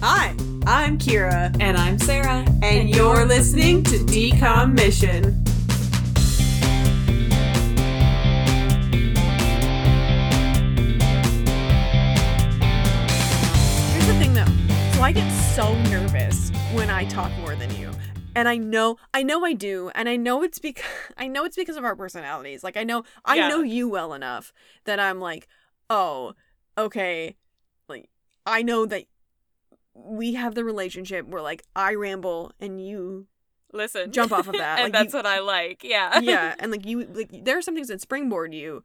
Hi, I'm Kira, And I'm Sarah. and you're listening to Decom Mission. Here's the thing though. So I get so nervous when I talk more than you. And I know I know I do, and I know it's because I know it's because of our personalities. Like I know I Yeah. know you well enough that I'm like, oh, okay, like I know that we have the relationship where like I ramble and you Listen. Jump off of that, and like, that's you- what I like. Yeah. yeah, and like you like there are some things that springboard you,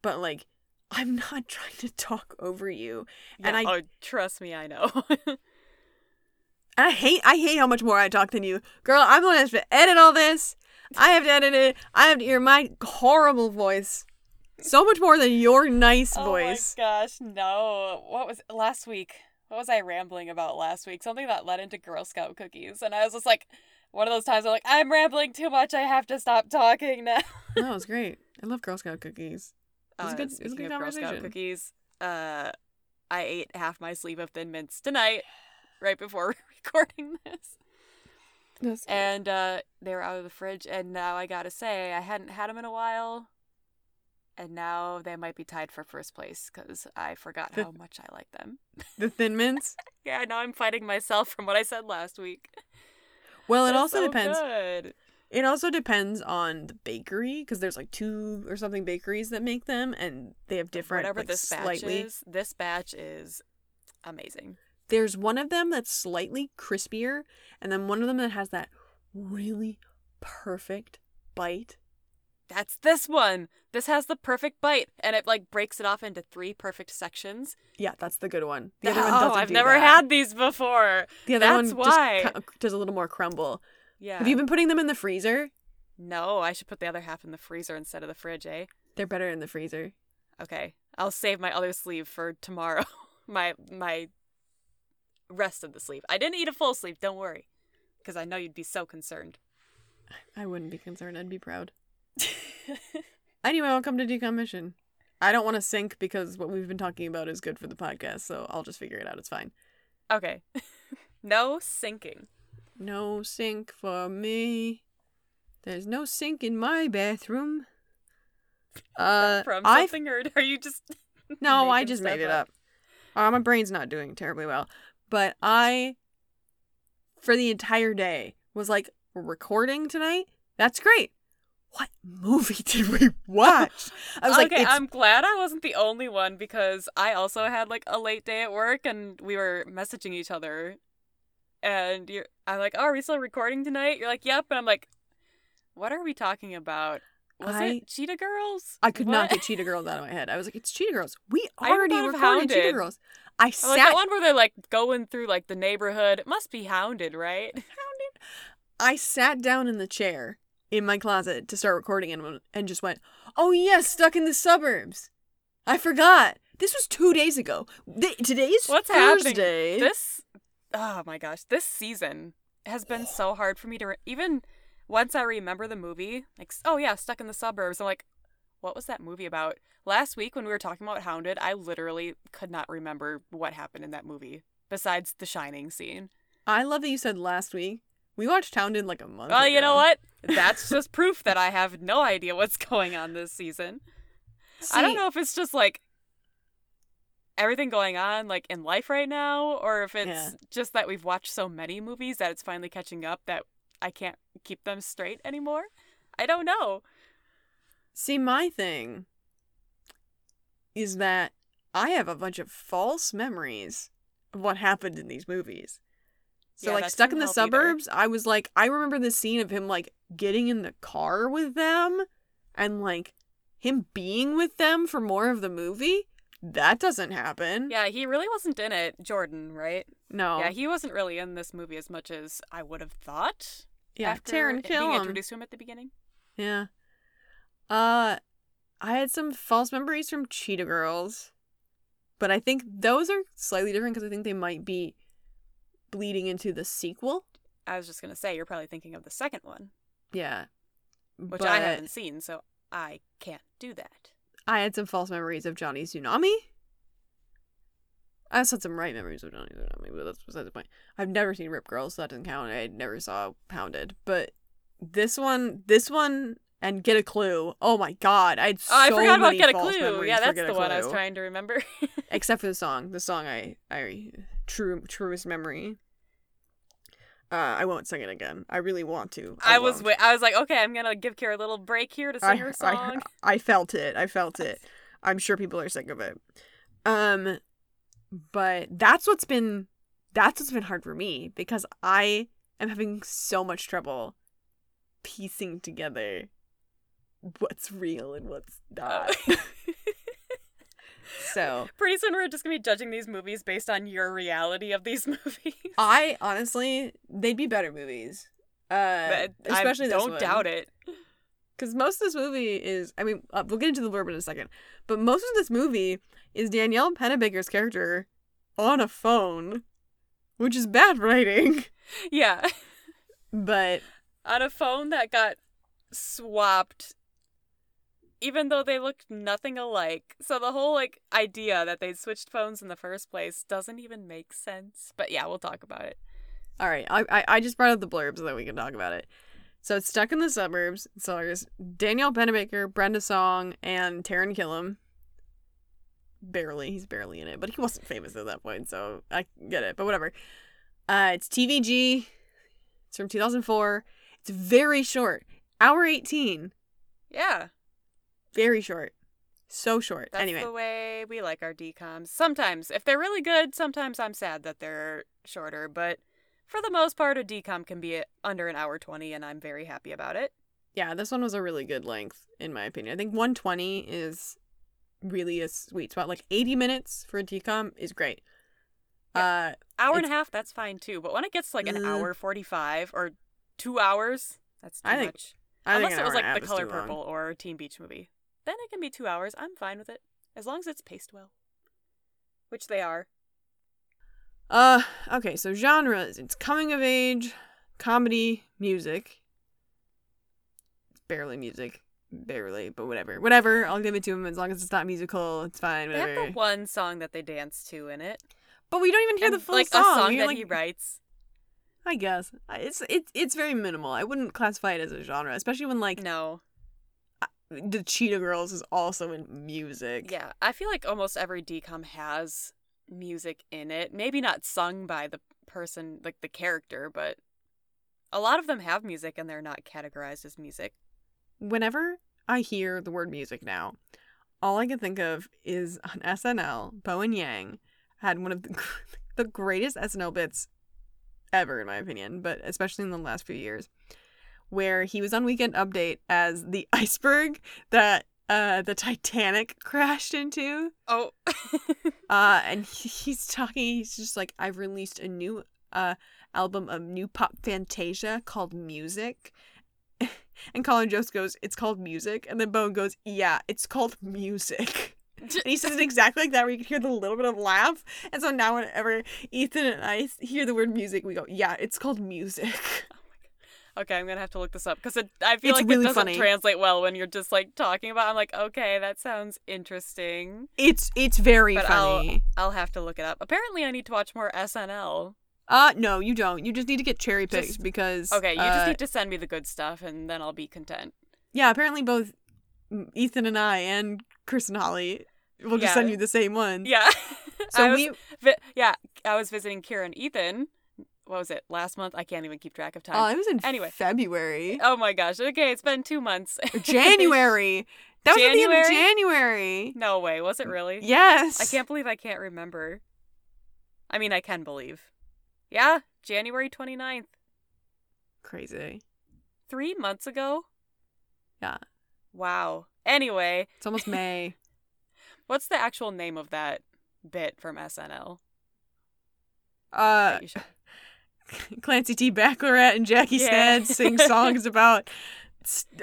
but like I'm not trying to talk over you. And I- oh, trust me, I know. And I hate I hate how much more I talk than you. Girl, I'm gonna have to edit all this. I have to edit it. I have to hear my horrible voice. So much more than your nice voice. Oh my gosh, no. What was last week? What was I rambling about last week? Something that led into Girl Scout cookies. And I was just like, one of those times I'm like, I'm rambling too much. I have to stop talking now. No, it was great. I love Girl Scout cookies. It was a Uh, good- it was a good of Girl Scout cookies, uh, I ate half my sleeve of Thin Mints tonight, right before recording this. And uh, they were out of the fridge. And now I gotta say, I hadn't had them in a while, and now they might be tied for first place because I forgot The- how much I like them. The thin mints. Yeah, now I'm fighting myself from what I said last week. Well, it also so depends. Good. It also depends on the bakery because there's like two or something bakeries that make them, and they have different. Whatever like, this batch slightly. is, this batch is amazing. There's one of them that's slightly crispier, and then one of them that has that really perfect bite. That's this one. This has the perfect bite, and it like breaks it off into three perfect sections. Yeah, that's the good one. The other one oh, doesn't I've do never that. had these before. The other that's one why. just cu- does a little more crumble. Yeah. Have you been putting them in the freezer? No, I should put the other half in the freezer instead of the fridge, eh? They're better in the freezer. Okay. I'll save my other sleeve for tomorrow. my my rest of the sleeve. I didn't eat a full sleeve, don't worry. Because I know you'd be so concerned. I wouldn't be concerned. I'd be proud. Anyway, welcome to decommission. I don't want to sync because what we've been talking about is good for the podcast, so I'll just figure it out. It's fine. okay. no sinking. No sink for me. There's no sink in my bathroom. Uh, From I something or are you just no, I just made it up. Uh, my brain's not doing terribly well, but I, for the entire day, was like, "We're recording tonight. That's great. What movie did we watch?" I was like, okay, it's, I'm glad I wasn't the only one because I also had like a late day at work and we were messaging each other. And you're, I'm like, oh, are we still recording tonight? You're like, yep. And I'm like, what are we talking about? Was I- it Cheetah Girls? I could not get Cheetah Girls out of my head. I was like, "It's Cheetah Girls. We already recorded Cheetah Girls." I I sat like that one where they're like going through like the neighborhood. It must be Hounded, right? Hounded. I sat down in the chair in my closet to start recording and, and just went, "Oh yes, stuck in the suburbs." I forgot. This was two days ago. Th- today's What's happening? Thursday. This, oh my gosh, this season has been so hard for me to re- even once I remember the movie. Like, oh yeah, stuck in the suburbs. I'm like, what was that movie about? Last week when we were talking about Hounded, I literally could not remember what happened in that movie besides the Shining scene. I love that you said last week. We watched Hounded like a month. Well, you know what? That's just proof that I have no idea what's going on this season. I don't know if it's just like everything going on like in life right now or if it's Yeah. just that we've watched so many movies that it's finally catching up that I can't keep them straight anymore. I don't know. See, my thing is that I have a bunch of false memories of what happened in these movies. So, Yeah, like, stuck in the help either. suburbs, I was like, I remember the scene of him, like, getting in the car with them and, like, him being with them for more of the movie. That doesn't happen. Yeah, he really wasn't in it, Jordan, right? No. Yeah, he wasn't really in this movie as much as I would have thought. yeah, after Taran it- kill being introduced to him at the beginning. Yeah. Uh I had some false memories from Cheetah Girls. But I think those are slightly different because I think they might be bleeding into the sequel. I was just gonna say you're probably thinking of the second one, Yeah. which but I haven't seen, so I can't do that. I had some false memories of Johnny Tsunami. I also had some right memories of Johnny Tsunami, but that's besides the point. I've never seen Rip Girl, so that doesn't count. I never saw Hounded, but this one, this one, and Get a Clue. Oh my god, I had so Oh, I forgot about Get a Clue. Yeah, that's the one I was trying to remember. Except for the song, the song I, I true truest memory. Uh, I won't sing it again. I really want to. I was won't. I was like, okay, I'm gonna give Kira a little break here to sing I, her I, song. I felt it. I felt it. I'm sure people are sick of it. Um, but that's what's been that's what's been hard for me because I am having so much trouble piecing together what's real and what's not. So Pretty soon we're just gonna be judging these movies based on your reality of these movies. I honestly, they'd be better movies. Uh, But especially I don't one. doubt it. because most of this movie is i mean uh, we'll get into the blurb in a second but most of this movie is danielle panabaker's character on a phone which is bad writing Yeah, but on a phone that got swapped, even though they looked nothing alike. So the whole like idea that they switched phones in the first place doesn't even make sense. But yeah, we'll talk about it. all right I, I i just brought up the blurb so that we can talk about it. So it's stuck in the suburbs. So there's danielle panabaker brenda song and Taran killam. Barely he's barely in it but he wasn't famous at that point so i get it but whatever. Uh it's tvg it's from 2004 it's very short. Hour 18 Yeah, very short so short that's anyway the way we like our decoms. Sometimes, if they're really good, sometimes I'm sad that they're shorter. But for the most part, a decom can be under an hour twenty, and I'm very happy about it. yeah this one was a really good length in my opinion i think 120 is really a sweet spot like 80 minutes for a decom is great uh Hour and a half, that's fine too. But when it gets like an Uh, hour forty-five or two hours, that's too I think- much. I Unless it was hour and a like the Color too long. Purple or Teen Beach movie, then it can be two hours. I'm fine with it as long as it's paced well, which they are. Uh, okay, so genres. It's coming of age, comedy, music. It's barely music. Barely, but whatever. Whatever. I'll give it to him as long as it's not musical. It's fine. They have the one song that they dance to in it, But we don't even hear and, the full like song. a song that like- he writes. I guess it's it's it's very minimal. I wouldn't classify it as a genre, especially when like No, the Cheetah Girls is also in music. yeah, I feel like almost every decom has music in it. Maybe not sung by the person, like the character, but a lot of them have music and they're not categorized as music. Whenever I hear the word music now, all I can think of is on SNL. Bowen Yang had one of the the greatest SNL bits ever, in my opinion, but especially in the last few years, where he was on Weekend Update as the iceberg that uh, the Titanic crashed into. Oh, Uh, and he- he's talking. He's just like, I've released a new uh album of new pop Fantasia called Music. And Colin Jost goes, "It's called Music," and then Bowen goes, "Yeah, it's called Music." And he says it exactly like that, where you can hear the little bit of laugh. And so now, whenever Ethan and I hear the word music, we go, "Yeah, it's called Music." Okay, I'm gonna have to look this up because I feel It's like really it doesn't funny. translate well when you're just like talking about. I'm like, okay, that sounds interesting, It's it's very but funny. I'll I'll have to look it up. Apparently, I need to watch more SNL. Uh, no, you don't. You just need to get cherry picked Just- because Okay, you uh, just need to send me the good stuff, and then I'll be content. Yeah, apparently both Ethan and I and Chris and Holly will just Yeah. send you the same one. Yeah. So was, we vi- yeah, I was visiting Kira and Ethan. What was it? Last month? I can't even keep track of time. Oh, it was in Anyway. February. oh my gosh. Okay, it's been two months. January. That was at the end of January? January. no way. Was it really? Yes. I can't believe I can't remember. I mean, I can believe. Yeah, January 29th. Crazy. Three months ago? Yeah. Wow. Anyway, It's almost May. what's the actual name of that bit from SNL? Uh, that Clancy T. Baccarat and Jackie Yeah. Sad sing songs about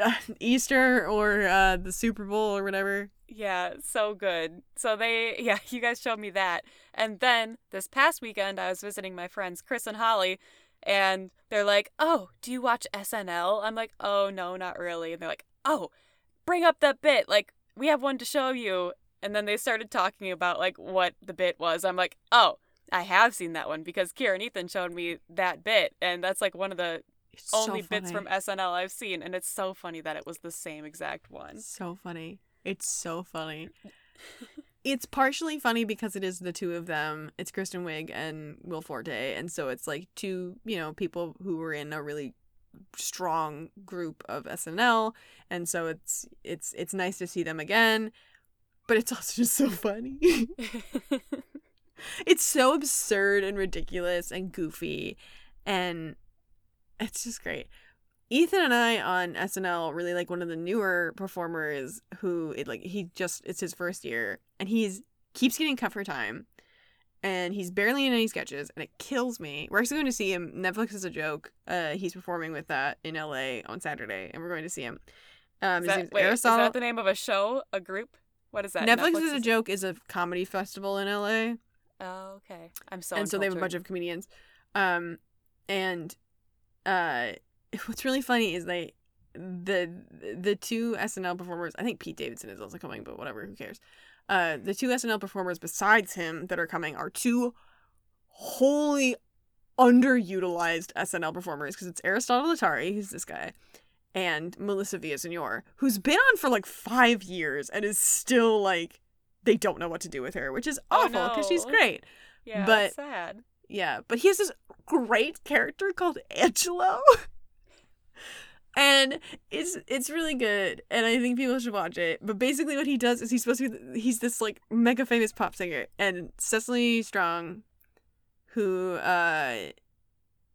uh, Easter or uh, the Super Bowl or whatever. Yeah, so good. So they, yeah, you guys showed me that. And then this past weekend, I was visiting my friends Chris and Holly, and they're like, Oh, do you watch SNL? I'm like, Oh, no, not really. And they're like, Oh, bring up that bit. Like, we have one to show you. and then they started talking about like what the bit was. I'm like, oh, I have seen that one because Kira and Ethan showed me that bit, and that's like one of the It's only so bits from SNL I've seen, and it's so funny that it was the same exact one. So funny. It's so funny. it's partially funny because it is the two of them. It's Kristen Wiig and Will Forte, and so it's like two, you know, people who were in a really strong group of SNL, and so it's it's it's nice to see them again. But it's also just so funny. it's so absurd and ridiculous and goofy and it's just great. Ethan and I on SNL really like one of the newer performers who it like he just it's his first year and he's keeps getting cut for time and he's barely in any sketches and it kills me. We're actually going to see him. Netflix is a joke. Uh, he's performing with that in LA on Saturday and we're going to see him. Um, Is that, wait, is that the name of a show, a group? What is that? Netflix, is a joke is a comedy festival in LA. Oh, okay. I'm so. and so they have a bunch of comedians um and uh what's really funny is they the the two SNL performers I think Pete Davidson is also coming but whatever who cares uh the two SNL performers besides him that are coming are two wholly underutilized SNL performers because it's Aristotle Athari who's this guy and Melissa Villasenor who's been on for like 5 years and is still like they don't know what to do with her which is Oh, awful because she's no. great Yeah, but- sad. yeah, but he has this great character called Angelo. and it's it's really good and I think people should watch it. But basically what he does is he's supposed to be he's this like mega famous pop singer and Cecily Strong who uh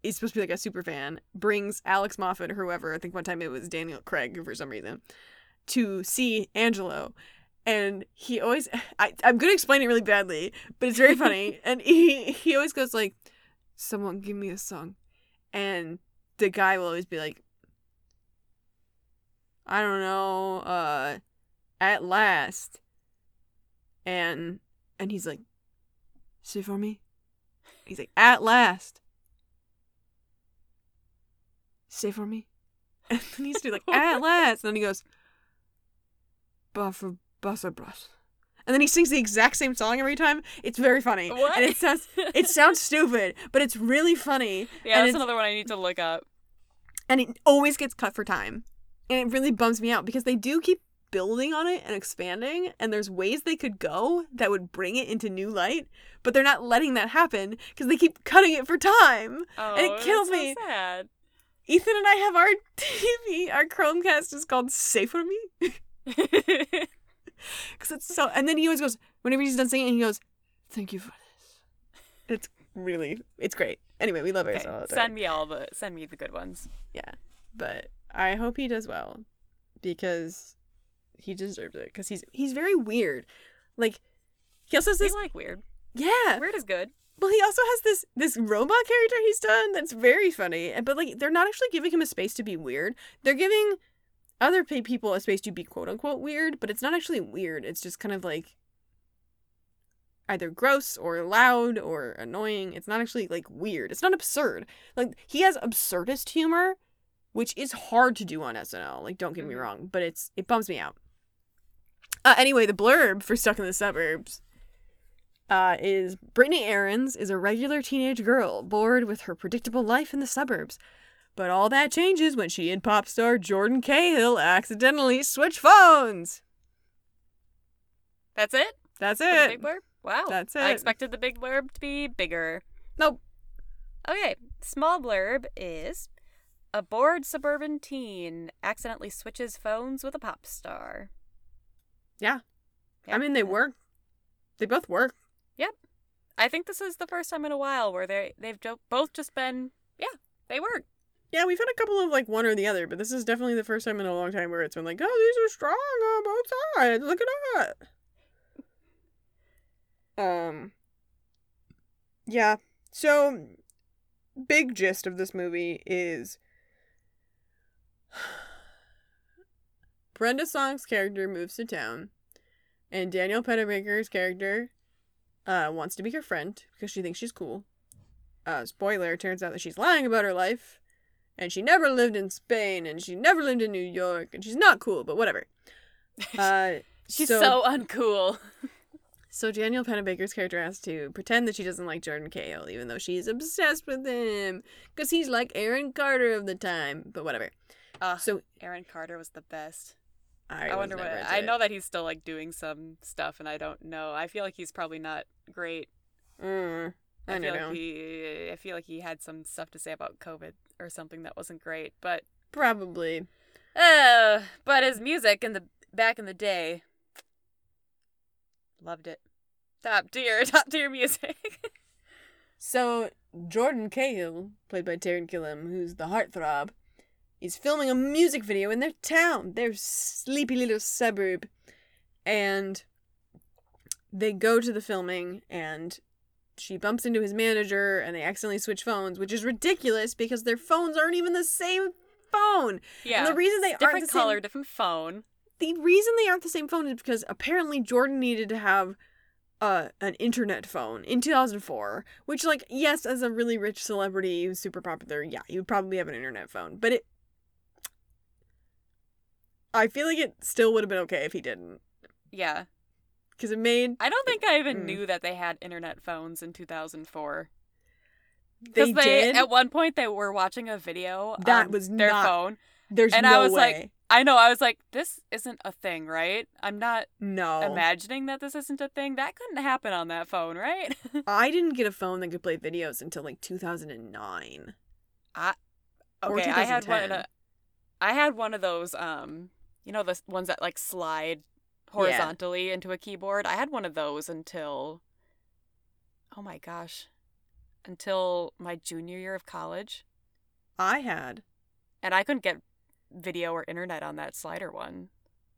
is supposed to be like a super fan brings Alex Moffat or whoever, I think one time it was Daniel Craig for some reason, to see Angelo and he always I, i'm gonna explain it really badly but it's very funny. And he he always goes like someone give me a song. And the guy will always be like i don't know uh at last. And and he's like say for me? He's like at last. Say for me? And then he's like at last. And then he goes buffer buffer brush and then he sings the exact same song every time it's very funny What? and it sounds it sounds stupid but it's really funny yeah, and that's another one I need to look up. and it always gets cut for time and it really bums me out because they do keep building on it and expanding and there's ways they could go that would bring it into new light but they're not letting that happen because they keep cutting it for time Oh, it kills that's so me. sad. ethan and i have our tv our chromecast is called safe for me because it's so and then he always goes whenever he's done singing he goes thank you for this it's really it's great anyway we love okay, Aristotle. send me all the send me the good ones. Yeah, but I hope he does well because he deserves it. Because he's he's very weird. Like he also We this. like weird. Yeah. Weird is good. Well, he also has this this robot character he's done that's very funny. and- But like they're not actually giving him a space to be weird. They're giving other pe- people a space to be quote unquote weird, but it's not actually weird. It's just kind of like either gross or loud or annoying. It's not actually like weird. It's not absurd. Like he has absurdist humor, which is hard to do on SNL. Like don't get me Mhm. wrong, but it's it bums me out. Uh, anyway, the blurb for Stuck in the Suburbs uh, is Brittany Aarons is a regular teenage girl bored with her predictable life in the suburbs. But all that changes when she and pop star Jordan Cahill accidentally switch phones. That's it. That's For the it. big blurb. Wow. That's it. I expected the big blurb to be bigger. Nope. Okay, small blurb is a bored suburban teen accidentally switches phones with a pop star. Yeah. Yeah. I mean, they work. They both work. Yep. I think this is the first time in a while where they they've both just been yeah they work. Yeah, we've had a couple of like one or the other, but this is definitely the first time in a long time where it's been like, oh, these are strong on both sides. Look at that. Um. Yeah. So, big gist of this movie is Brenda Song's character moves to town, and Daniel Panabaker's character uh, wants to be her friend because she thinks she's cool. Uh, spoiler: turns out that she's lying about her life, and she never lived in Spain, and she never lived in New York, and she's not cool, but whatever. Uh, She's so, uncool. So Daniel Panabaker's character has to pretend that she doesn't like Jordan Cahill, even though she's obsessed with him, because he's like Aaron Carter of the time. But whatever. Uh, So Aaron Carter was the best. I, I, wonder what. I know that he's still like doing some stuff, and I don't know. I feel like he's probably not great. Mm, I, I, feel know. like he. I feel like he had some stuff to say about COVID or something that wasn't great. But Probably. uh, but his music in the back in the day, loved it. Top tier, top tier music. So Jordan Cahill, played by Taran Killam, who's the heartthrob, is filming a music video in their town, their sleepy little suburb, and they go to the filming and she bumps into his manager and they accidentally switch phones, which is ridiculous because their phones aren't even the same phone. yeah, And the reason they aren't different the color, same different phone. the reason they aren't the same phone is because apparently Jordan needed to have uh, an internet phone in 2004, which, like, yes, as a really rich celebrity who's super popular, yeah, you would probably have an internet phone, but it. I feel like it still would have been okay if he didn't. Yeah, Because it made. I don't think I even Mm. knew that they had internet phones in 2004. They, Because did. at one point they were watching a video That on was their not- phone. There's and no I was way. like- I know. I was like, this isn't a thing, right? I'm not no. imagining that this isn't a thing. That couldn't happen on that phone, right? I didn't get a phone that could play videos until like 2009. Or okay, I had one. 2010. I had one of those. Um, you know, the ones that like slide horizontally into a keyboard. I had one of those until. Oh my gosh, until my junior year of college, I had. and I couldn't get video or internet on that slider one.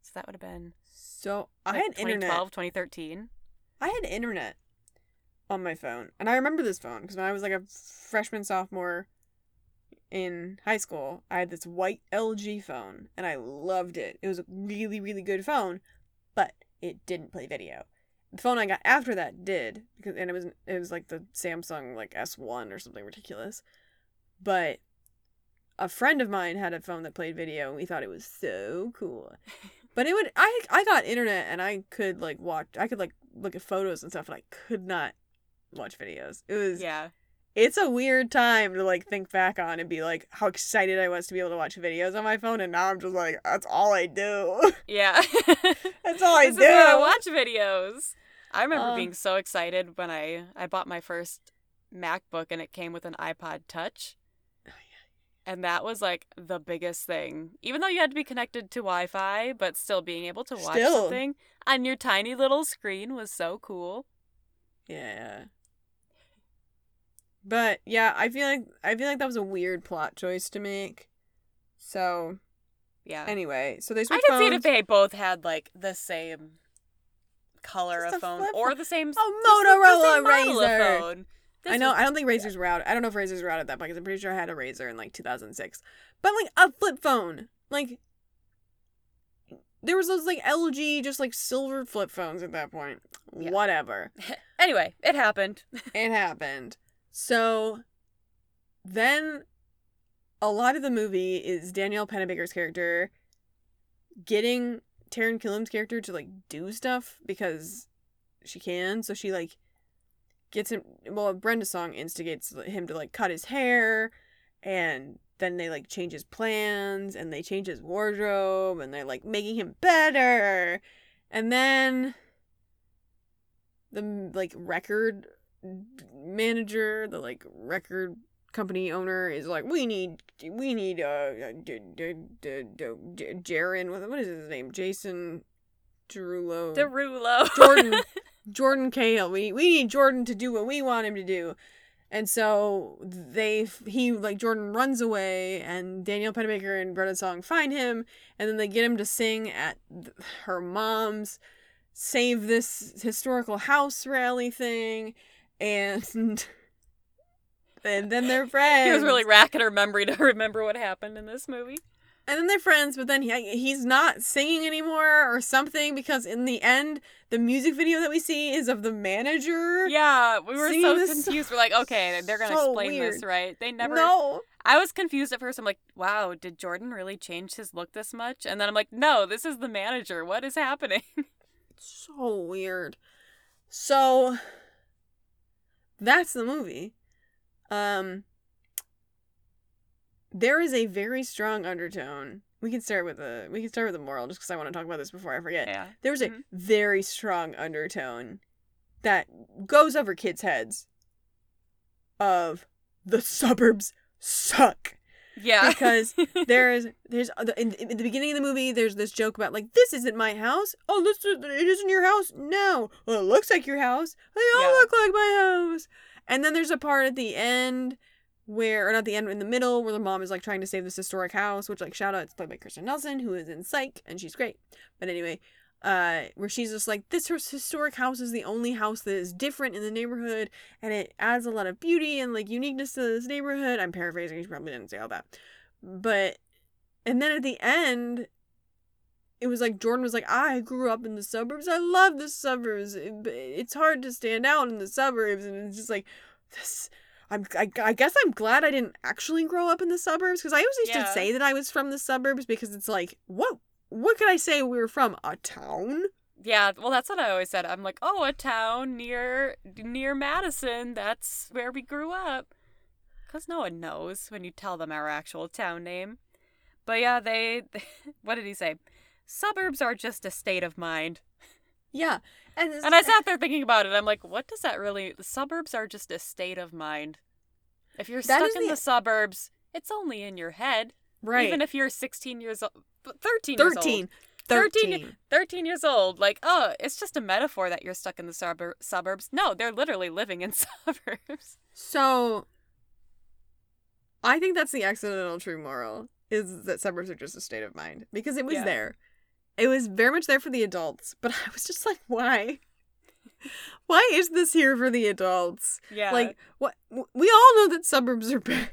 So that would have been So I like, had internet. 2012, 2013. I had internet on my phone. And I remember this phone because when I was like a freshman, sophomore in high school, I had this white LG phone and I loved it. It was a really, really good phone, but it didn't play video. The phone I got after that did because and it was it was like the Samsung like S1 or something ridiculous. But a friend of mine had a phone that played video and we thought it was so cool. But it would I I got internet and I could like watch I could like look at photos and stuff and I could not watch videos. It was Yeah. It's a weird time to like think back on and be like how excited I was to be able to watch videos on my phone and now I'm just like that's all I do. Yeah. that's all I do. I watch videos. I remember Uh. being so excited when I I bought my first MacBook and it came with an iPod Touch. Oh, And that was like the biggest thing. Even though you had to be connected to Wi-Fi, but still being able to watch Still. something on your tiny little screen was so cool. Yeah. But yeah, I feel like I feel like that was a weird plot choice to make. So Yeah. anyway, so they I could see it if they both had like the same color Just of phone or the same A just the- Motorola same Razr. phone. I know. was- I don't think razors were out. I don't know if razors were out at that point because I'm pretty sure I had a razor in like 2006. But like a flip phone, like there was those like LG just like silver flip phones at that point. Yeah. Whatever. Anyway, it happened. it happened. So then a lot of the movie is Danielle Panabaker's character getting Taran Killam's character to like do stuff because she can. So she like gets him well, Brenda Song instigates him to like cut his hair and then they like change his plans and they change his wardrobe and they're like making him better. And then the like record manager, the like record company owner is like, we need, we need, uh, d- d- d- d- d- Jaron, what what is his name? Jason Derulo. Derulo. Jordan, Jordan Cahill. We we need Jordan to do what we want him to do. And so they he like Jordan runs away and Danielle Panabaker and Brenda Song find him and then they get him to sing at th- her mom's save this historical house rally thing and and then they're friends. He was really racking her memory to remember what happened in this movie. and then they're friends, but then he, he's not singing anymore or something because in the end, the music video that we see is of the manager. Yeah, we were so confused. We're like, okay, they're gonna so explain this, right? They never. No. I was confused at first. I'm like, wow, did Jordan really change his look this much? And then I'm like, no, this is the manager. What is happening? It's so weird. So that's the movie. Um there is a very strong undertone. We can start with the we can start with the moral just because I want to talk about this before I forget. Yeah. There's a Mhm. very strong undertone that goes over kids' heads of the suburbs suck Yeah. because there's there's uh, in, in the beginning of the movie there's this joke about like this isn't my house. Oh this is, it isn't your house? No. Well it looks like your house. They all Yeah. look like my house. And then there's a part at the end where or not the end in the middle where the mom is like trying to save this historic house which like shout out it's played by Kristen Nelson who is in Psych and she's great. But anyway uh where she's just like this historic house is the only house that is different in the neighborhood and it adds a lot of beauty and like uniqueness to this neighborhood. I'm paraphrasing she probably didn't say all that. But and then at the end it was like jordan was like i grew up in the suburbs. I love the suburbs. It- it's hard to stand out in the suburbs and it's just like this I'm, I, I guess I'm glad I didn't actually grow up in the suburbs. Because I always used Yeah. to say that I was from the suburbs because it's like what what could I say we were from a town Yeah, well, that's what I always said. I'm like, oh, a town near near Madison. That's where we grew up. Cause no one knows when you tell them our actual town name. But yeah, they. what did he say? Suburbs are just a state of mind. yeah and, And I sat there thinking about it. I'm like, what does that really? The suburbs are just a state of mind. If you're stuck in the- the suburbs, it's only in your head. right Even if you're 16 years old, 13 years old. 13 13. 13 13 years old. Like, oh, it's just a metaphor that you're stuck in the subur- suburbs. No, they're literally living in suburbs. So I think that's the accidental true moral is that suburbs are just a state of mind because it was Yeah. there. It was very much there for the adults, but I was just like, why? Why is this here for the adults? Yeah. Like, what? We all know that suburbs are bad.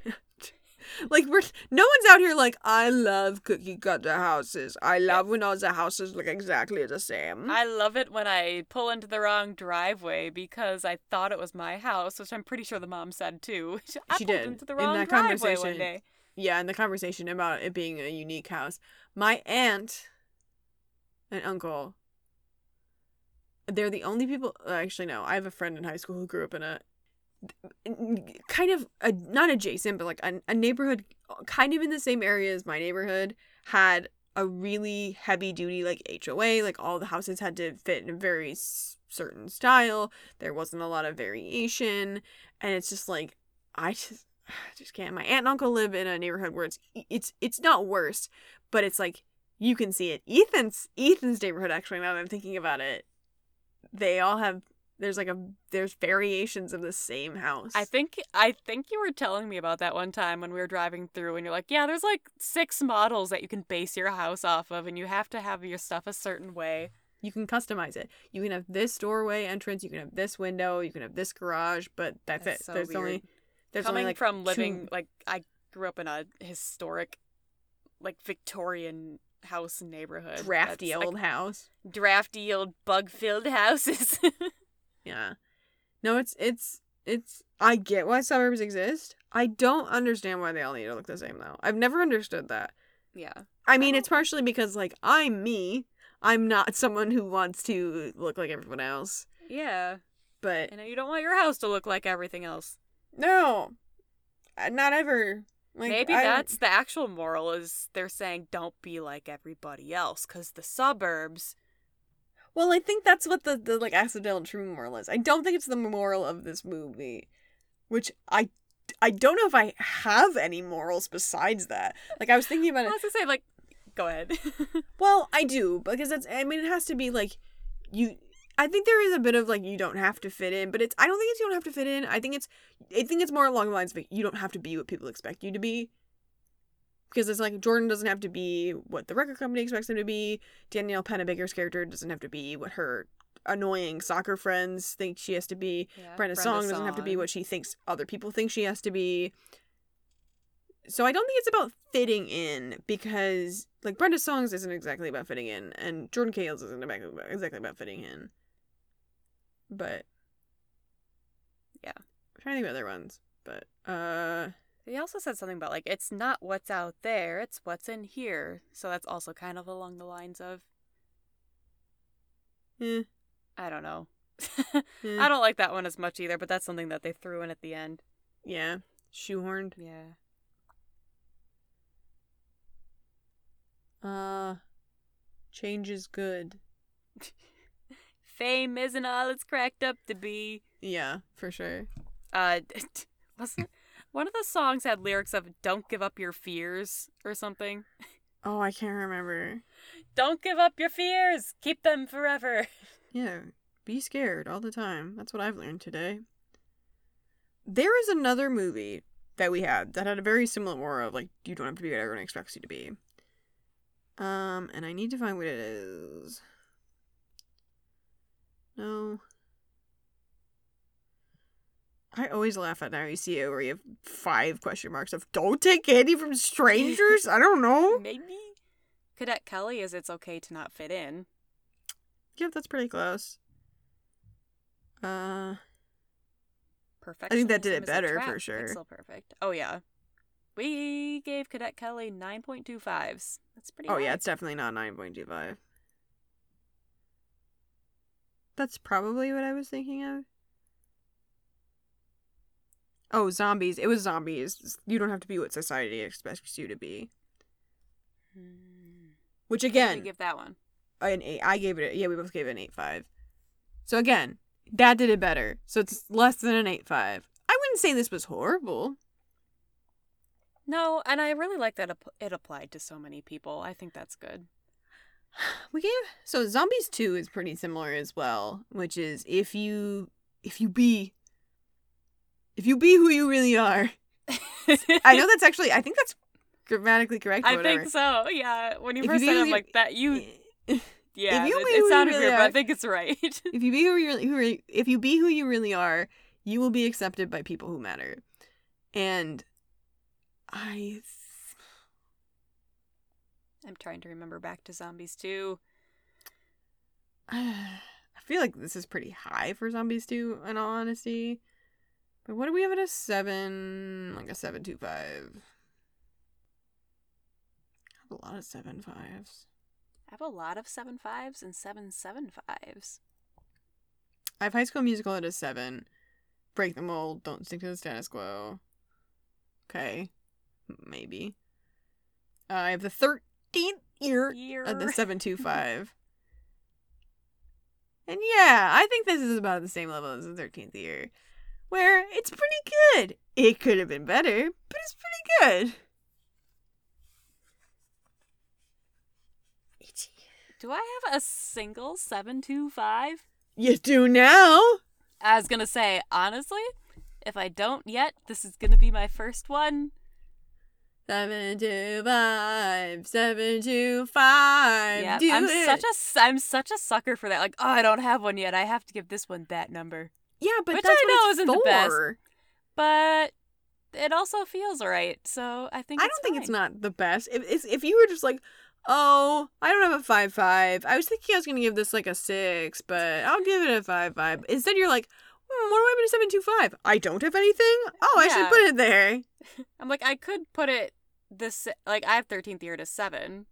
like, we're no one's out here like, I love cookie cutter houses. I love when all the houses look exactly the same. I love it when I pull into the wrong driveway because I thought it was my house, which I'm pretty sure the mom said too. I She pulled did. into the In wrong that driveway conversation. one day. yeah, and the conversation about it being a unique house. My aunt and uncle, they're the only people. Actually, no, I have a friend in high school who grew up in a kind of a, not adjacent, but like a, a neighborhood, kind of in the same area as my neighborhood, had a really heavy duty like HOA. Like all the houses had to fit in a very s- certain style. There wasn't a lot of variation, and it's just like I just I just can't. My aunt and uncle live in a neighborhood where it's it's it's not worse, but it's like you can see it. Ethan's Ethan's neighborhood actually. Now that I'm thinking about it, they all have there's like a there's variations of the same house. I think I think you were telling me about that one time when we were driving through and you're like, "Yeah, there's like six models that you can base your house off of and you have to have your stuff a certain way." you can customize it. You can have this doorway entrance. You can have this window. You can have this garage. But that's, That's it. so there's weird. only there's Coming only like from two- living like I grew up in a historic like Victorian house neighborhood. drafty that's, like, old house. drafty old bug-filled houses. Yeah. No, it's it's it's I get why suburbs exist. I don't understand why they all need to look the same though. I've never understood that. yeah. I mean, I it's partially because like I'm me. I'm not someone who wants to look like everyone else. Yeah. But And you don't want your house to look like everything else. no. Not ever. Like Maybe I- that's the actual moral is they're saying don't be like everybody else cuz the suburbs Well, I think that's what the, the like accidental true moral is. I don't think it's the moral of this movie, which I I don't know if I have any morals besides that. Like I was thinking about it. I was gonna say, like, go ahead. Well, I do because that's. I mean, it has to be like you. I think there is a bit of like you don't have to fit in, but it's. I don't think it's you don't have to fit in. I think it's. I think it's more along the lines of like, you don't have to be what people expect you to be. Because it's like Jordan doesn't have to be what the record company expects him to be. Danielle Panabaker's character doesn't have to be what her annoying soccer friends think she has to be. Yeah, Brenda Song doesn't have to be what she thinks other people think she has to be. So I don't think it's about fitting in because like Brenda Songs isn't exactly about fitting in, and Jordan Cahill's isn't exactly about fitting in. But Yeah. I'm trying to think of other ones, but uh, He also said something about like it's not what's out there, it's what's in here. So that's also kind of along the lines of Eh, I don't know. eh. I don't like that one as much either, but that's something that they threw in at the end. Yeah. Shoehorned. Yeah. Uh change is good. Fame isn't all it's cracked up to be. Yeah, for sure. Uh, wasn't one of the songs had lyrics of "Don't give up your fears" or something? Oh, I can't remember. Don't give up your fears. Keep them forever. Yeah, be scared all the time. That's what I've learned today. There is another movie that we had that had a very similar aura of like you don't have to be what everyone expects you to be. Um, and I need to find what it is. No. I always laugh at now you see it where you have five question marks of don't take candy from strangers. I don't know. Maybe. Cadet Kelly is "It's okay to not fit in." Yeah, that's pretty close. Uh, Perfect. I think that did it better, for sure. Still perfect. Oh yeah. We gave Cadet Kelly nine point two fives. That's pretty. oh high. yeah, it's definitely not nine point two five. That's probably what I was thinking of. Oh, zombies! It was zombies. You don't have to be what society expects you to be. Hmm. Which again, give that one. an eight. I gave it. A, yeah, we both gave it an eight five. So again, Dad did it better. So it's less than an eight five. I wouldn't say this was horrible. No, and I really like that it applied to so many people. I think that's good. We gave so zombies two is pretty similar as well, which is if you if you be if you be who you really are. I know that's actually I think that's grammatically correct. I think so. Yeah. When you If first be said it, I'm like that, you. Yeah. If you it, be it who you sounded really weird, but are- I think it's right. if you be who you really who if you be who you really are, you will be accepted by people who matter. And I I'm trying to remember back to zombies too. I feel like this is pretty high for zombies too. in all honesty. But what do we have at a seven? Like a seven two five. I have a lot of seven fives. I have a lot of seven fives and seven seven fives. I have High School Musical at a seven. Break the mold. Don't stick to the status quo. Okay, maybe. Uh, I have the thirteenth year Year. at the seven two five. And yeah, I think this is about the same level as the thirteenth year, where it's pretty good. It could have been better, but it's pretty good. Itchy. Do I have a single seven two five? You do now. I was gonna say honestly, if I don't yet, this is gonna be my first one. Seven two five, seven two five. Yeah, do I'm it. such a s- I'm such a sucker for that. Like, oh, I don't have one yet. I have to give this one that number. Yeah, but Which that's I know isn't the best. But it also feels right. So I think I it's don't think it's not the best. If it's, if you were just like, oh, I don't have a five five. I was thinking I was gonna give this like a six, but I'll give it a five five. Instead, you're like, hmm, what do I have in a seven two five? I don't have anything. Oh, I should put it there. I'm like, I could put it this like I have 13th year to seven.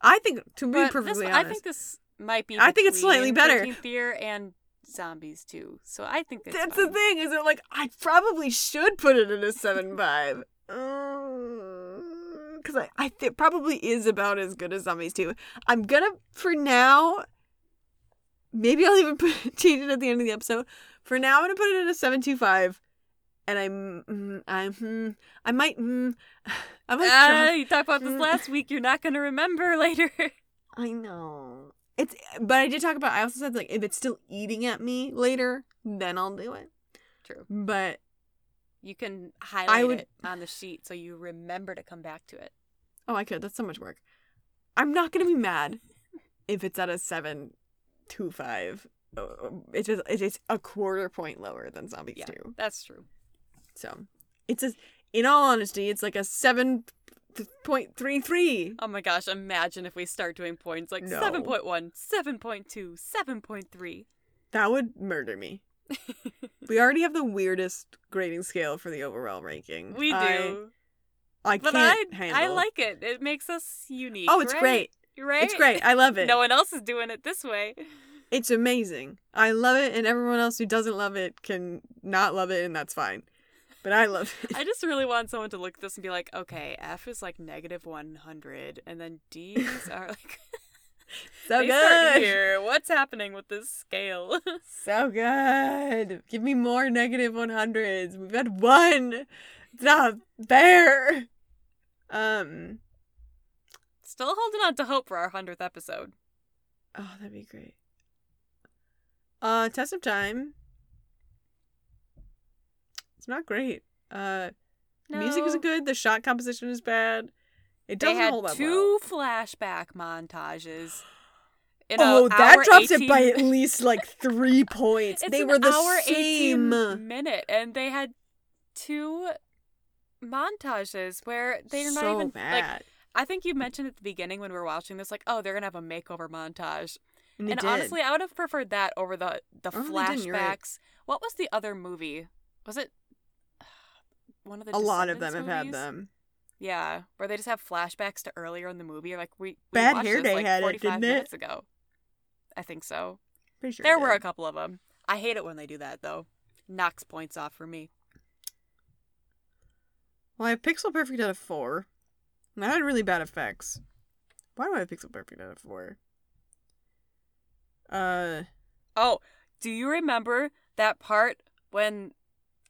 I think to be But this, perfectly I think this might be. I think it's slightly better. 13th year and zombies too. So I think it's that's fine. the thing. Is it like I probably should put it in a seven five. Because I, I think it probably is about as good as zombies too. I'm gonna for now. Maybe I'll even put, change it at the end of the episode. For now, I'm gonna put it in a seven two five, and I'm mm, I'm mm, I might mm, I might. Ah, you talked about this Mm. last week. You're not gonna remember later. I know it's, but I did talk about. I also said like if it's still eating at me later, then I'll do it. True. But You can highlight would- it on the sheet so you remember to come back to it. Oh, I could. That's so much work. I'm not gonna be mad if it's at a seven two five. Uh, It's just it's a quarter point lower than Zombies Yeah. two. That's true. So it's a. In all honesty, it's like a seven point three three. Oh my gosh, imagine if we start doing points like No. 7.1, 7.2, 7.3. That would murder me. We already have the weirdest grading scale for the overall ranking. we do. I, I but can't I handle. I like it. It makes us unique. Oh, it's right? great. Right? It's great. I love it. No one else is doing it this way. It's amazing. I love it, and everyone else who doesn't love it can not love it, and that's fine. But I love it. I just really want someone to look at this and be like, okay, F is like negative 100, and then D's are like, so good. here. What's happening with this scale? So good. Give me more negative 100s. We've had one. It's not fair. Um. Still holding on to hope for our 100th episode. Oh, that'd be great. Uh, Test of Time. It's not great. Uh, the music isn't good. The shot composition is bad. It doesn't had hold up two flashback montages. In Oh, that drops 18 it by at least like three points. It's they an were the hour same. minute, and they had two montages where they're so not even bad. like. I think you mentioned at the beginning when we were watching this, like, oh, they're gonna have a makeover montage. and and honestly, I would have preferred that over the the Oh, they right. flashbacks. What was the other movie? Was it one of the a lot of them Descendants have had them. Yeah, where they just have flashbacks to earlier in the movie. Like we, we Bad watched Hair Day like, had it, 45 didn't it? minutes ago. I think so. Pretty sure there were a couple of them. I hate it when they do that though. Knocks points off for me. Well, I have Pixel Perfect out of four. And that had really bad effects. Why do I have Pixel Perfect out of four? Uh, Oh, do you remember that part when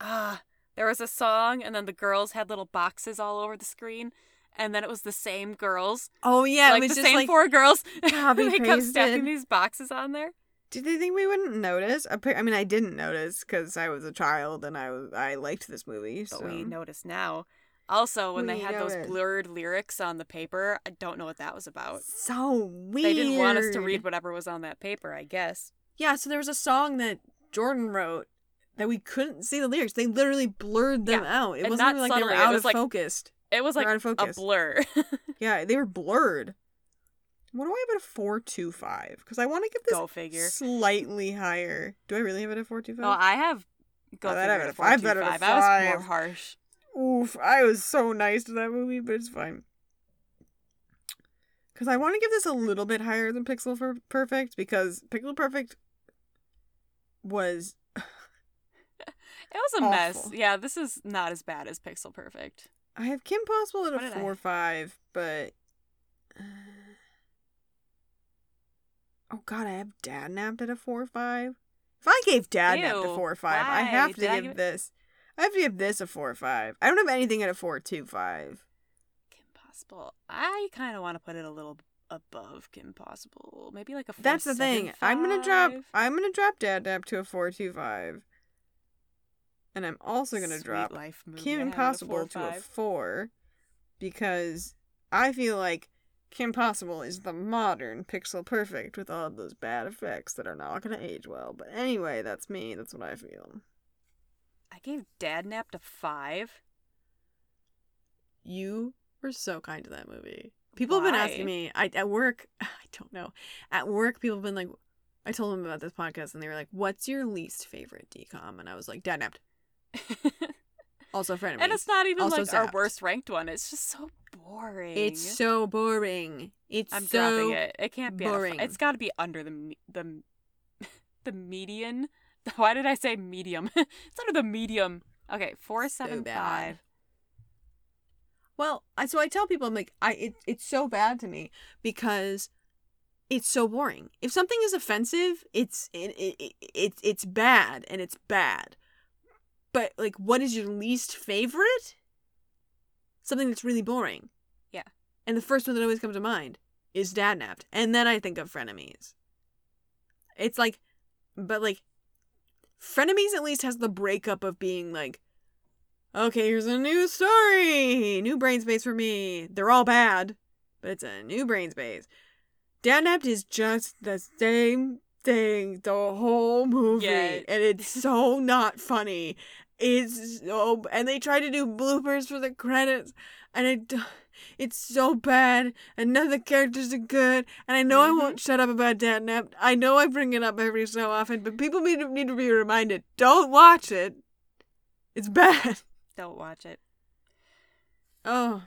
ah there was a song and then the girls had little boxes all over the screen and then it was the same girls. Oh yeah, like it was the same like, four girls they kept stacking these boxes on there. Did they think we wouldn't notice? I mean, I didn't notice because I was a child and I I liked this movie. but So. we notice now. Also when they We had those blurred lyrics on the paper i don't know what that was about. So weird. they didn't want us to read whatever was on that paper i guess. Yeah, so there was a song that Jordan wrote that we couldn't see the lyrics. They literally blurred them Yeah, out. It and wasn't like they were out of like- focused. it was like out of a focus. blur Yeah, they were blurred. What do I have at a four two five? Because I want to give this go figure slightly higher. Do I really have it at four two oh five? i have go Oh, figure at a a five, a 4.25. I was more harsh Oof, I was so nice to that movie, but it's fine. Because I want to give this a little bit higher than Pixel Perfect because Pixel Perfect was was a mess. Yeah, this is not as bad as Pixel Perfect. I have Kim Possible at a I- four five, but uh, oh god, I have Dadnapped at a four five. If I gave Dadnapped a Ew, four five, I have to Did I give give this. I have to give this a four five. I don't have anything at a four two five. Kim Possible. I kind of want to put it a little above Kim Possible. Maybe like a That's the thing. seven, I'm gonna drop. I'm gonna drop Dadnapped to a four two five, and I'm also gonna drop Life Kim had at a Possible to a four because I feel like Kim Possible is the modern Pixel Perfect with all of those bad effects that are not going to age well. But anyway, that's me. That's what I feel. I gave Dadnapped a five. You were so kind to that movie. People have been asking me I, at work. I don't know. At work, people have been like, I told them about this podcast, and they were like, "What's your least favorite decom?" And I was like, "Dad napped." Also, friend of and it's not even Also like our worst ranked one. It's just so boring. It's so boring. It's I'm so dropping it. It can't be. a boring. It's got to be under the the the median. Why did I say medium? it's under the medium. Okay, four seven bad. five. Well, I so I tell people I'm like I it, it's so bad to me because it's so boring. If something is offensive, it's it, it, it it's it's bad and it's bad. But like what is your least favorite? Something that's really boring. Yeah. And the first one that always comes to mind is Dadnapped. And then I think of Frenemies. It's like but like Frenemies at least has the breakup of being like okay, here's a new story. New brain space for me. They're all bad, but it's a new brain space. Dad Napped is just the same thing the whole movie and it's so not funny. It's so and they try to do bloopers for the credits and it it's so bad and none of the characters are good and i know mm-hmm. i won't mm-hmm. shut up about that. i know i bring it up every so often but people need to, need to be reminded don't watch it. It's bad. Don't watch it. Oh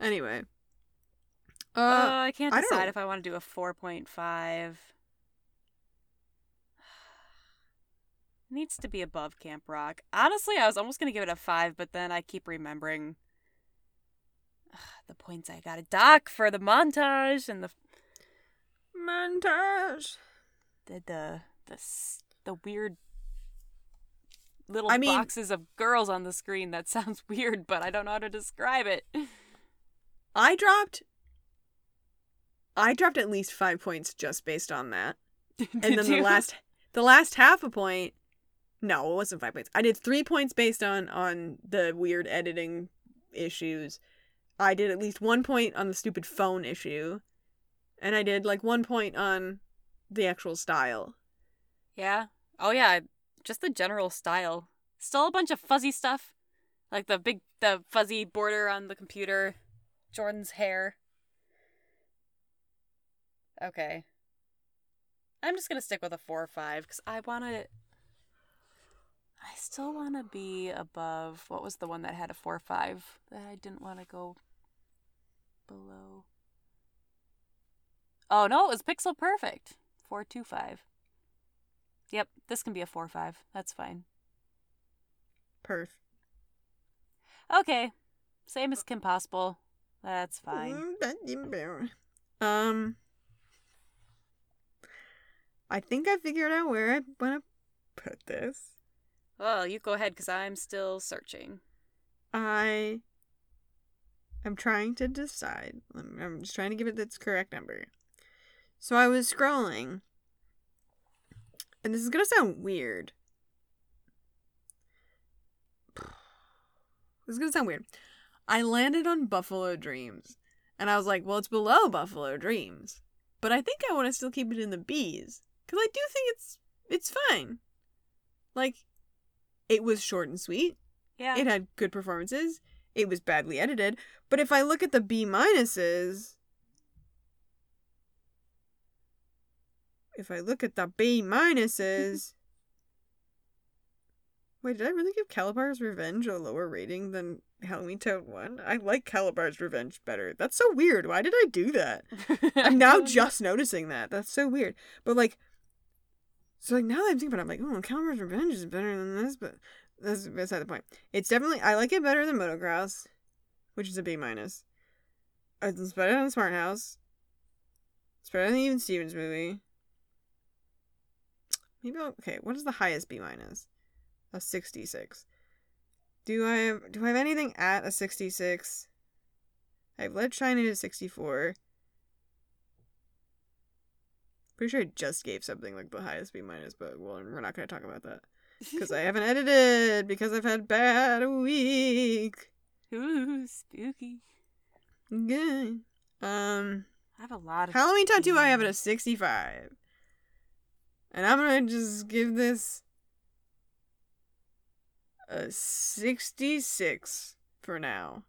anyway. Uh, uh i can't decide I if i want to do a 4.5 needs to be above Camp Rock. Honestly, I was almost gonna give it a five, but then I keep remembering ugh, the points I got to dock for the montage and the Montage. the the the, the weird little I mean- boxes of girls on the screen. That sounds weird, but I don't know how to describe it. I dropped. I dropped at least five points just based on that, and then the last, the last half a point. No, it wasn't five points. I did three points based on on the weird editing issues. I did at least one point on the stupid phone issue, and I did like one point on the actual style. Yeah. Oh yeah, just the general style. Still a bunch of fuzzy stuff. Like the big the fuzzy border on the computer. Jordan's hair. Okay. I'm just to stick with a 4 or 5 cuz I want to I still want to be above what was the one that had a 4 or 5 that I didn't want to go below. Oh no, it was Pixel Perfect. 425. Yep, this can be a 4 5. That's fine. Perf. Okay. Same as Kim Possible. That's fine. Um, I think I figured out where I want to put this. Well, you go ahead because I'm still searching. I am trying to decide. I'm, just trying to give it its correct number. So I was scrolling, and this is gonna sound weird. This is gonna sound weird. I landed on Buffalo Dreams, and I was like, "Well, it's below Buffalo Dreams," but I think I want to still keep it in the B's because I do think it's it's fine. Like, it was short and sweet. Yeah. It had good performances. It was badly edited. But if I look at the B minuses, if I look at the B minuses, wait, did I really give Kalabar's Revenge a lower rating than Halloweentown 1? I like Kalabar's Revenge better. That's so weird. Why did I do that? I'm now just noticing that. That's so weird. But like, so like now that I'm thinking about it, I'm like, oh, Kalabar's Revenge is better than this, but that's beside the point. It's definitely I like it better than Motocross, which is a B minus. Uh, It's better than Smart House. It's better than even Stevens movie. Maybe I'll, okay. What is the highest B minus? A sixty six. Do I have do I have anything at a sixty six? I have Let Shine at a sixty four. Pretty sure I just gave something like the highest B minus, but well, we're not going to talk about that because I haven't edited because I've had bad week. Ooh, spooky. Good. Um, I have a lot of Halloween tattoo. I have it a sixty-five, and I'm gonna just give this a sixty-six for now.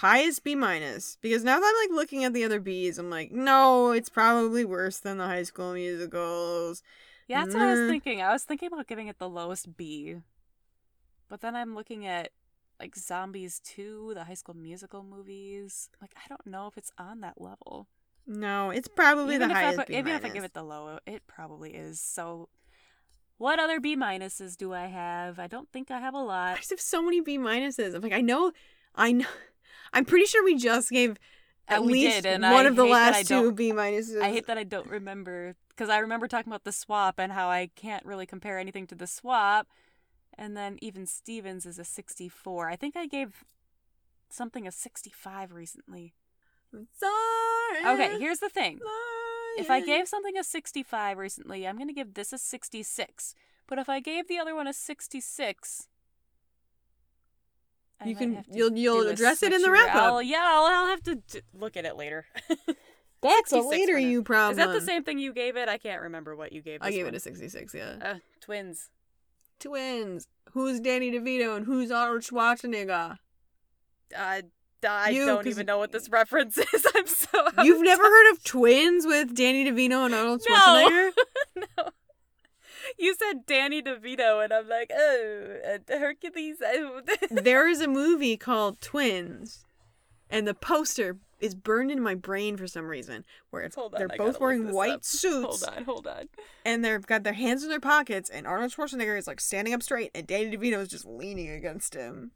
Highest B minus because now that I'm like looking at the other B's, I'm like, no, it's probably worse than the High School Musicals. Yeah, that's what I was Mm. thinking. I was thinking about giving it the lowest B. But then I'm looking at like Zombies 2, the high school musical movies. Like I don't know if it's on that level. No, it's probably even the if I highest put, even minus. if I give it the low, it probably is. So what other B minuses do I have? I don't think I have a lot. just have so many B minuses. I'm like, I know, I know. I'm pretty sure we just gave at Uh, we least did, one I of the hate that I last two B minuses. I hate that I don't remember because I remember talking about the swap and how I can't really compare anything to the swap. And then even Stevens is a 64. I think I gave something a 65 recently. Sorry. Okay, here's the thing. If I gave something a 65 recently, I'm going to give this a 66. But if I gave the other one a 66, I You can- you'll- you'll address it in the wrap-up. I'll- yeah, I'll, I'll have to d- look at it later. that's a later now. you problem. Is that the same thing you gave it? I can't remember what you gave. It. I gave one. it a 66. Yeah. Uh, twins. Twins. Who's Danny DeVito and who's Arnold Schwarzenegger? Uh, I You, don't even know what this reference is. I'm so. You've never heard of Twins with Danny DeVito and Arnold No. Schwarzenegger? no. You said Danny DeVito, and I'm like, oh, Hercules. oh." there is a movie called Twins, and the poster is burned into my brain for some reason. Where it's, on, they're I both wearing white up. suits Hold on, hold on. and they've got their hands in their pockets, and Arnold Schwarzenegger is like standing up straight, and Danny DeVito is just leaning against him.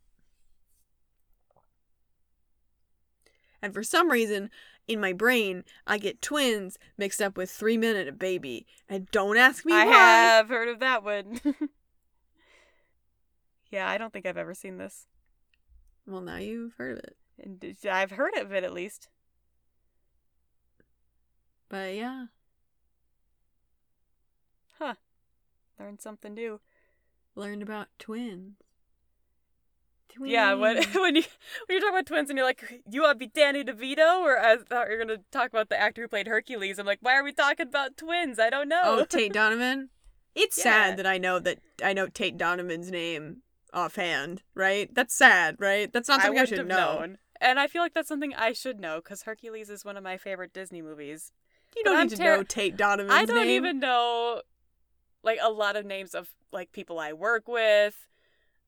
And for some reason, in my brain, I get twins mixed up with Three Men and a Baby. And don't ask me why. I why. have heard of that one. yeah, I don't think I've ever seen this. Well, now you've heard of it. And I've heard of it at least. But yeah. Huh. Learned something new. Learned about twins. Twins. Yeah, when when you when you're talking about twins and you're like, you want to be Danny DeVito, or I thought you were gonna talk about the actor who played Hercules. I'm like, why are we talking about twins? I don't oh, know. Oh, Tate Donovan. It's Yeah. sad that I know that I know Tate Donovan's name offhand, right? That's sad, right? That's not I something I, wouldn't should have know. known. And I feel like that's something I should know because Hercules is one of my favorite Disney movies. You don't I'm need to ter- know Tate Donovan's I don't name. even know like a lot of names of like people I work with,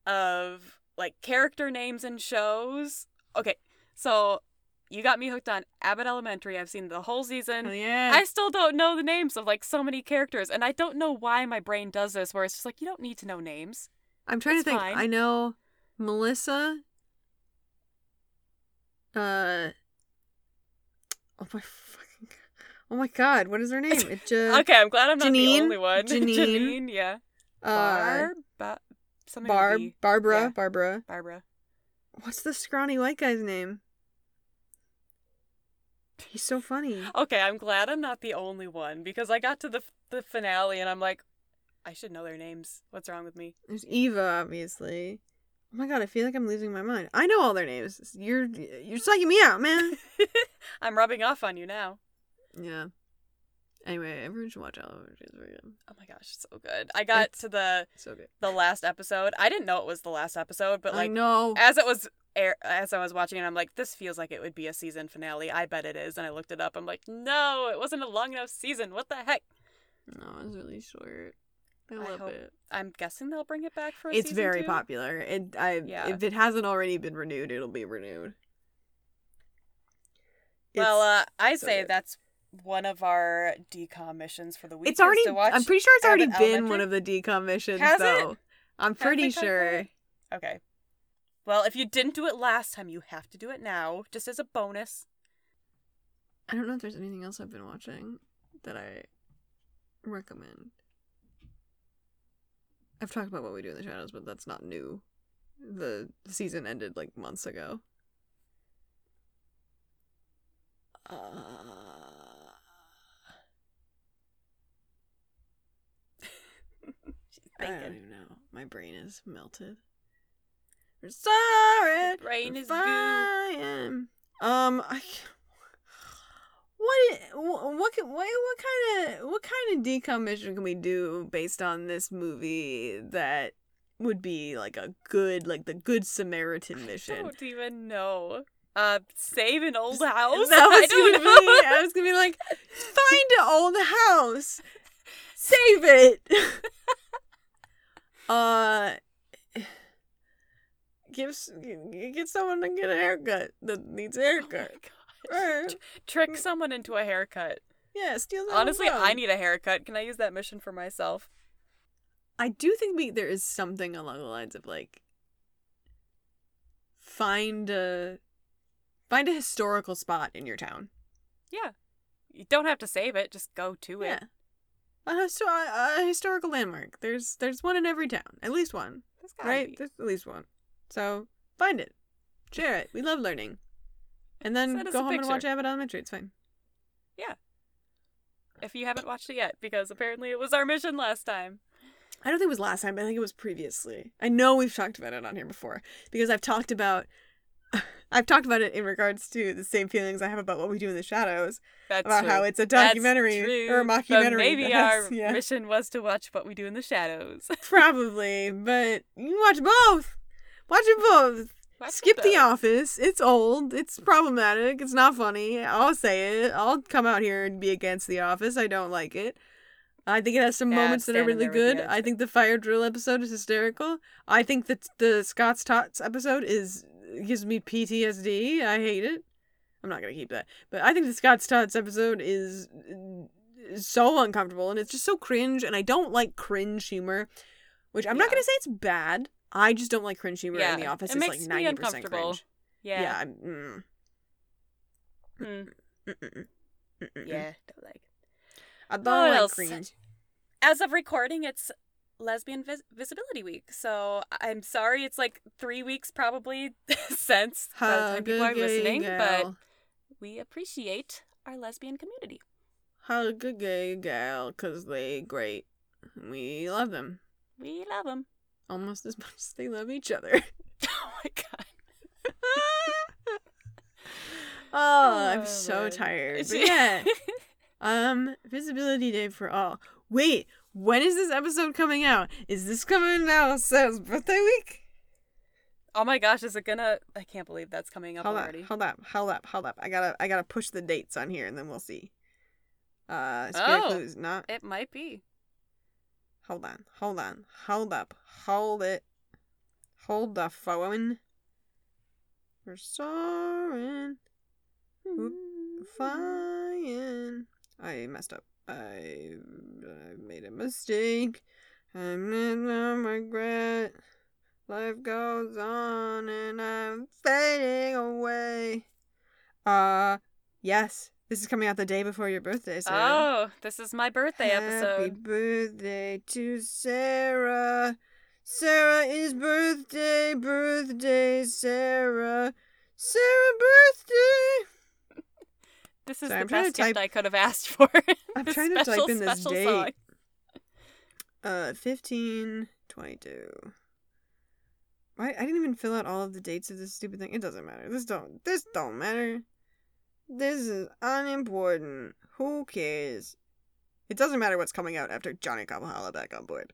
of like character names and shows. Okay, so you got me hooked on Abbott Elementary. I've seen the whole season. Oh, yeah. I still don't know the names of like so many characters, and I don't know why my brain does this. Where it's just like you don't need to know names. I'm trying it's to think. fine. I know Melissa. Uh. Oh my fucking. Oh my god! What is her name? It just. okay, I'm glad I'm not Janine? the only one. Janine? Janine, yeah. Uh, Barb, ba- something Barb. Barbara. Yeah. Barbara. Barbara. What's the scrawny white guy's name? He's so funny. Okay, I'm glad I'm not the only one because I got to the the finale and I'm like, I should know their names. What's wrong with me? There's Eva, obviously. Oh my god! I feel like I'm losing my mind. I know all their names. You're you're psyching me out, man. I'm rubbing off on you now. yeah. Anyway, everyone should watch Elementary. It's very good. Oh my gosh, it's so good. I got to the So good. the last episode. I didn't know it was the last episode, but I like know. as it was air, as I was watching it, I'm like, this feels like it would be a season finale. I bet it is. And I looked it up. I'm like, no, it wasn't a long enough season. What the heck? No, it's really short. I I love hope- it. I'm guessing they'll bring it back for. A It's season very two? popular. It I Yeah. if it hasn't already been renewed, it'll be renewed. Well, It's- uh, I so say good. that's one of our decom missions for the week. it's is already. To watch I'm pretty sure it's already been one of the decom missions, Has it? though. I'm pretty sure. it? Okay. Well, if you didn't do it last time, you have to do it now, just as a bonus. I don't know if there's anything else I've been watching that I recommend. I've talked about what we do in the shadows, but that's not new. The season ended like months ago. Uh, I don't even know. My brain is melted. We're sorry. Brain we're is goo. Um, I. What what what what kind of what kind of decommission can we do based on this movie that would be like a good like the good Samaritan mission? I don't even know. Uh, save an old house. That was I gonna don't be. I was gonna be like, find an old house, save it. uh, give get someone to get a haircut that needs a Oh haircut. gosh. Or, Trick someone into a haircut. yeah, steal. Honestly, I need a haircut. Can I use that mission for myself? I do think we, there is something along the lines of like find a find a historical spot in your town. Yeah. You don't have to save it. Just go to it. A, histo- a historical landmark. There's there's one in every town. At least one. Right? be. There's at least one. So find it. Share it. We love learning. And then go home and watch Abbott Elementary. It's fine. Yeah. If you haven't watched it yet, because apparently it was our mission last time. I don't think it was last time, but I think it was previously. I know we've talked about it on here before because I've talked about I've talked about it in regards to the same feelings I have about what we do in the shadows That's about true. how it's a documentary or a But mockumentary. maybe our yeah, mission was to watch what we do in the shadows. probably, but you watch both. Watch it both. Watch Skip The. Office. It's old. It's problematic. It's not funny. I'll say it. I'll come out here and be against The Office. I don't like it. I think it has some Yeah, moments that are really good. I think the fire drill episode is hysterical. I think that the Scott's Tots episode is gives me PTSD. I hate it. I'm not gonna keep that. But I think the Scott's Tots episode is uh, so uncomfortable and it's just so cringe. And I don't like cringe humor, which I'm not gonna say it's bad. I just don't like cringe humor in The Office. it It's makes like me ninety percent uncomfortable. cringe. Yeah. Yeah. I'm, mm, Hmm. mm, mm, mm, mm, mm. Yeah. Don't like. I don't What like else? cringe. As of recording, it's Lesbian Vis- Visibility Week, so I'm sorry it's like three weeks probably since time people are listening, but we appreciate our lesbian community. hug a gay gal because they great. We love them We love them. almost as much as they love each other. Oh my god. oh, I'm Oh, so man. tired. But yeah, um, visibility day for all. Wait, when is this episode coming out? Is this coming out Sam's birthday week? oh my gosh, is it gonna? I can't believe that's coming up Hold already. up, hold up, hold up, hold up. I gotta, I gotta push the dates on here, and then we'll see. Uh, Spirit Oh. Clues, not. It might be. Hold on, hold on, hold up, hold it, hold the phone. We're soaring, flying. I messed up. I, I made a mistake. I'm in no regret. Life goes on and I'm fading away. Uh, yes. This is coming out the day before your birthday, Sarah. Oh, this is my birthday Happy episode. birthday to Sarah. Sarah is birthday, birthday, Sarah. Sarah birthday. This is the I'm best to gift type- I could have asked for. I'm trying to type in this date. song. Uh, fifteen twenty-two. Why? I didn't even fill out all of the dates of this stupid thing. It doesn't matter. This don't. This don't matter. This is unimportant. Who cares? It doesn't matter what's coming out after Johnny Kapahala back on board.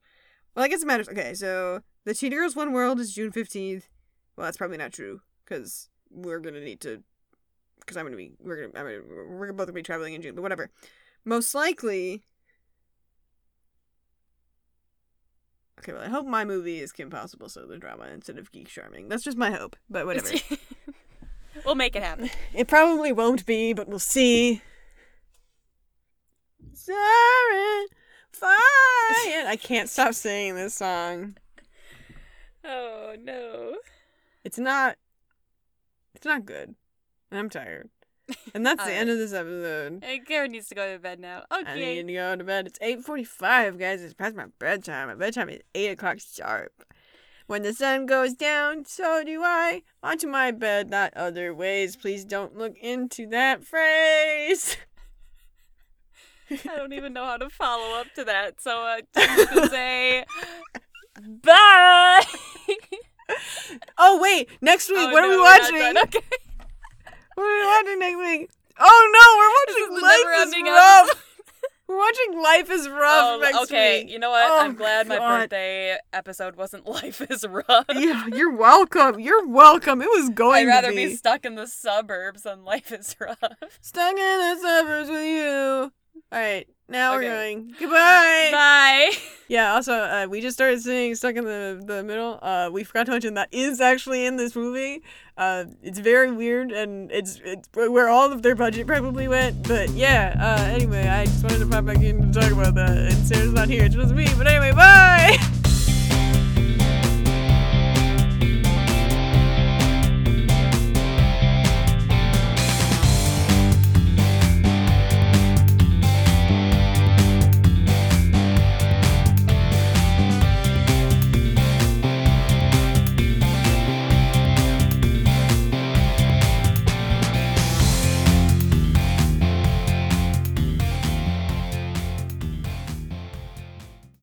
Well, I guess it matters. Okay, so the Cheetah Girls One World is June fifteenth. Well, that's probably not true because we're gonna need to. Because I'm gonna be. We're gonna. I'm gonna. We're both gonna be traveling in June, but whatever. Most likely. Okay, well, I hope my movie is Kim Possible so the drama instead of Geek Charming. That's just my hope, but whatever. we'll make it happen. it probably won't be, but we'll see. Siren, fire! I can't stop singing this song. Oh no. It's not. It's not good. And I'm tired. And that's the Alright. end of this episode. Hey, Karen needs to go to bed now. Okay. I need to go to bed. It's 8.45, guys. It's past my bedtime. My bedtime is 8 o'clock sharp. When the sun goes down, so do I. Onto my bed, not other ways. Please don't look into that phrase. I don't even know how to follow up to that, so uh, just gonna say bye. Oh, wait. Next week, Oh, what are no, we we're watching? Okay. Are watching next week? Oh, no. We're watching Life is Ruff. episode. We're watching Life is Ruff Oh, okay. week. You know what? Oh, I'm glad my birthday episode wasn't Life is Ruff. Yeah, you're welcome. You're welcome. It was going I'd rather be. be. stuck in the suburbs than Life is Rough. Stuck in the suburbs with you. All right, now we're going. Goodbye. Bye. Yeah. Also, uh, we just started singing "Stuck in the the Middle." Uh, we forgot to mention that is actually in this movie. Uh, it's very weird, and it's it's where all of their budget probably went. But yeah. Uh, anyway, I just wanted to pop back in to talk about that. And Sarah's not here; it's just me. But anyway, bye.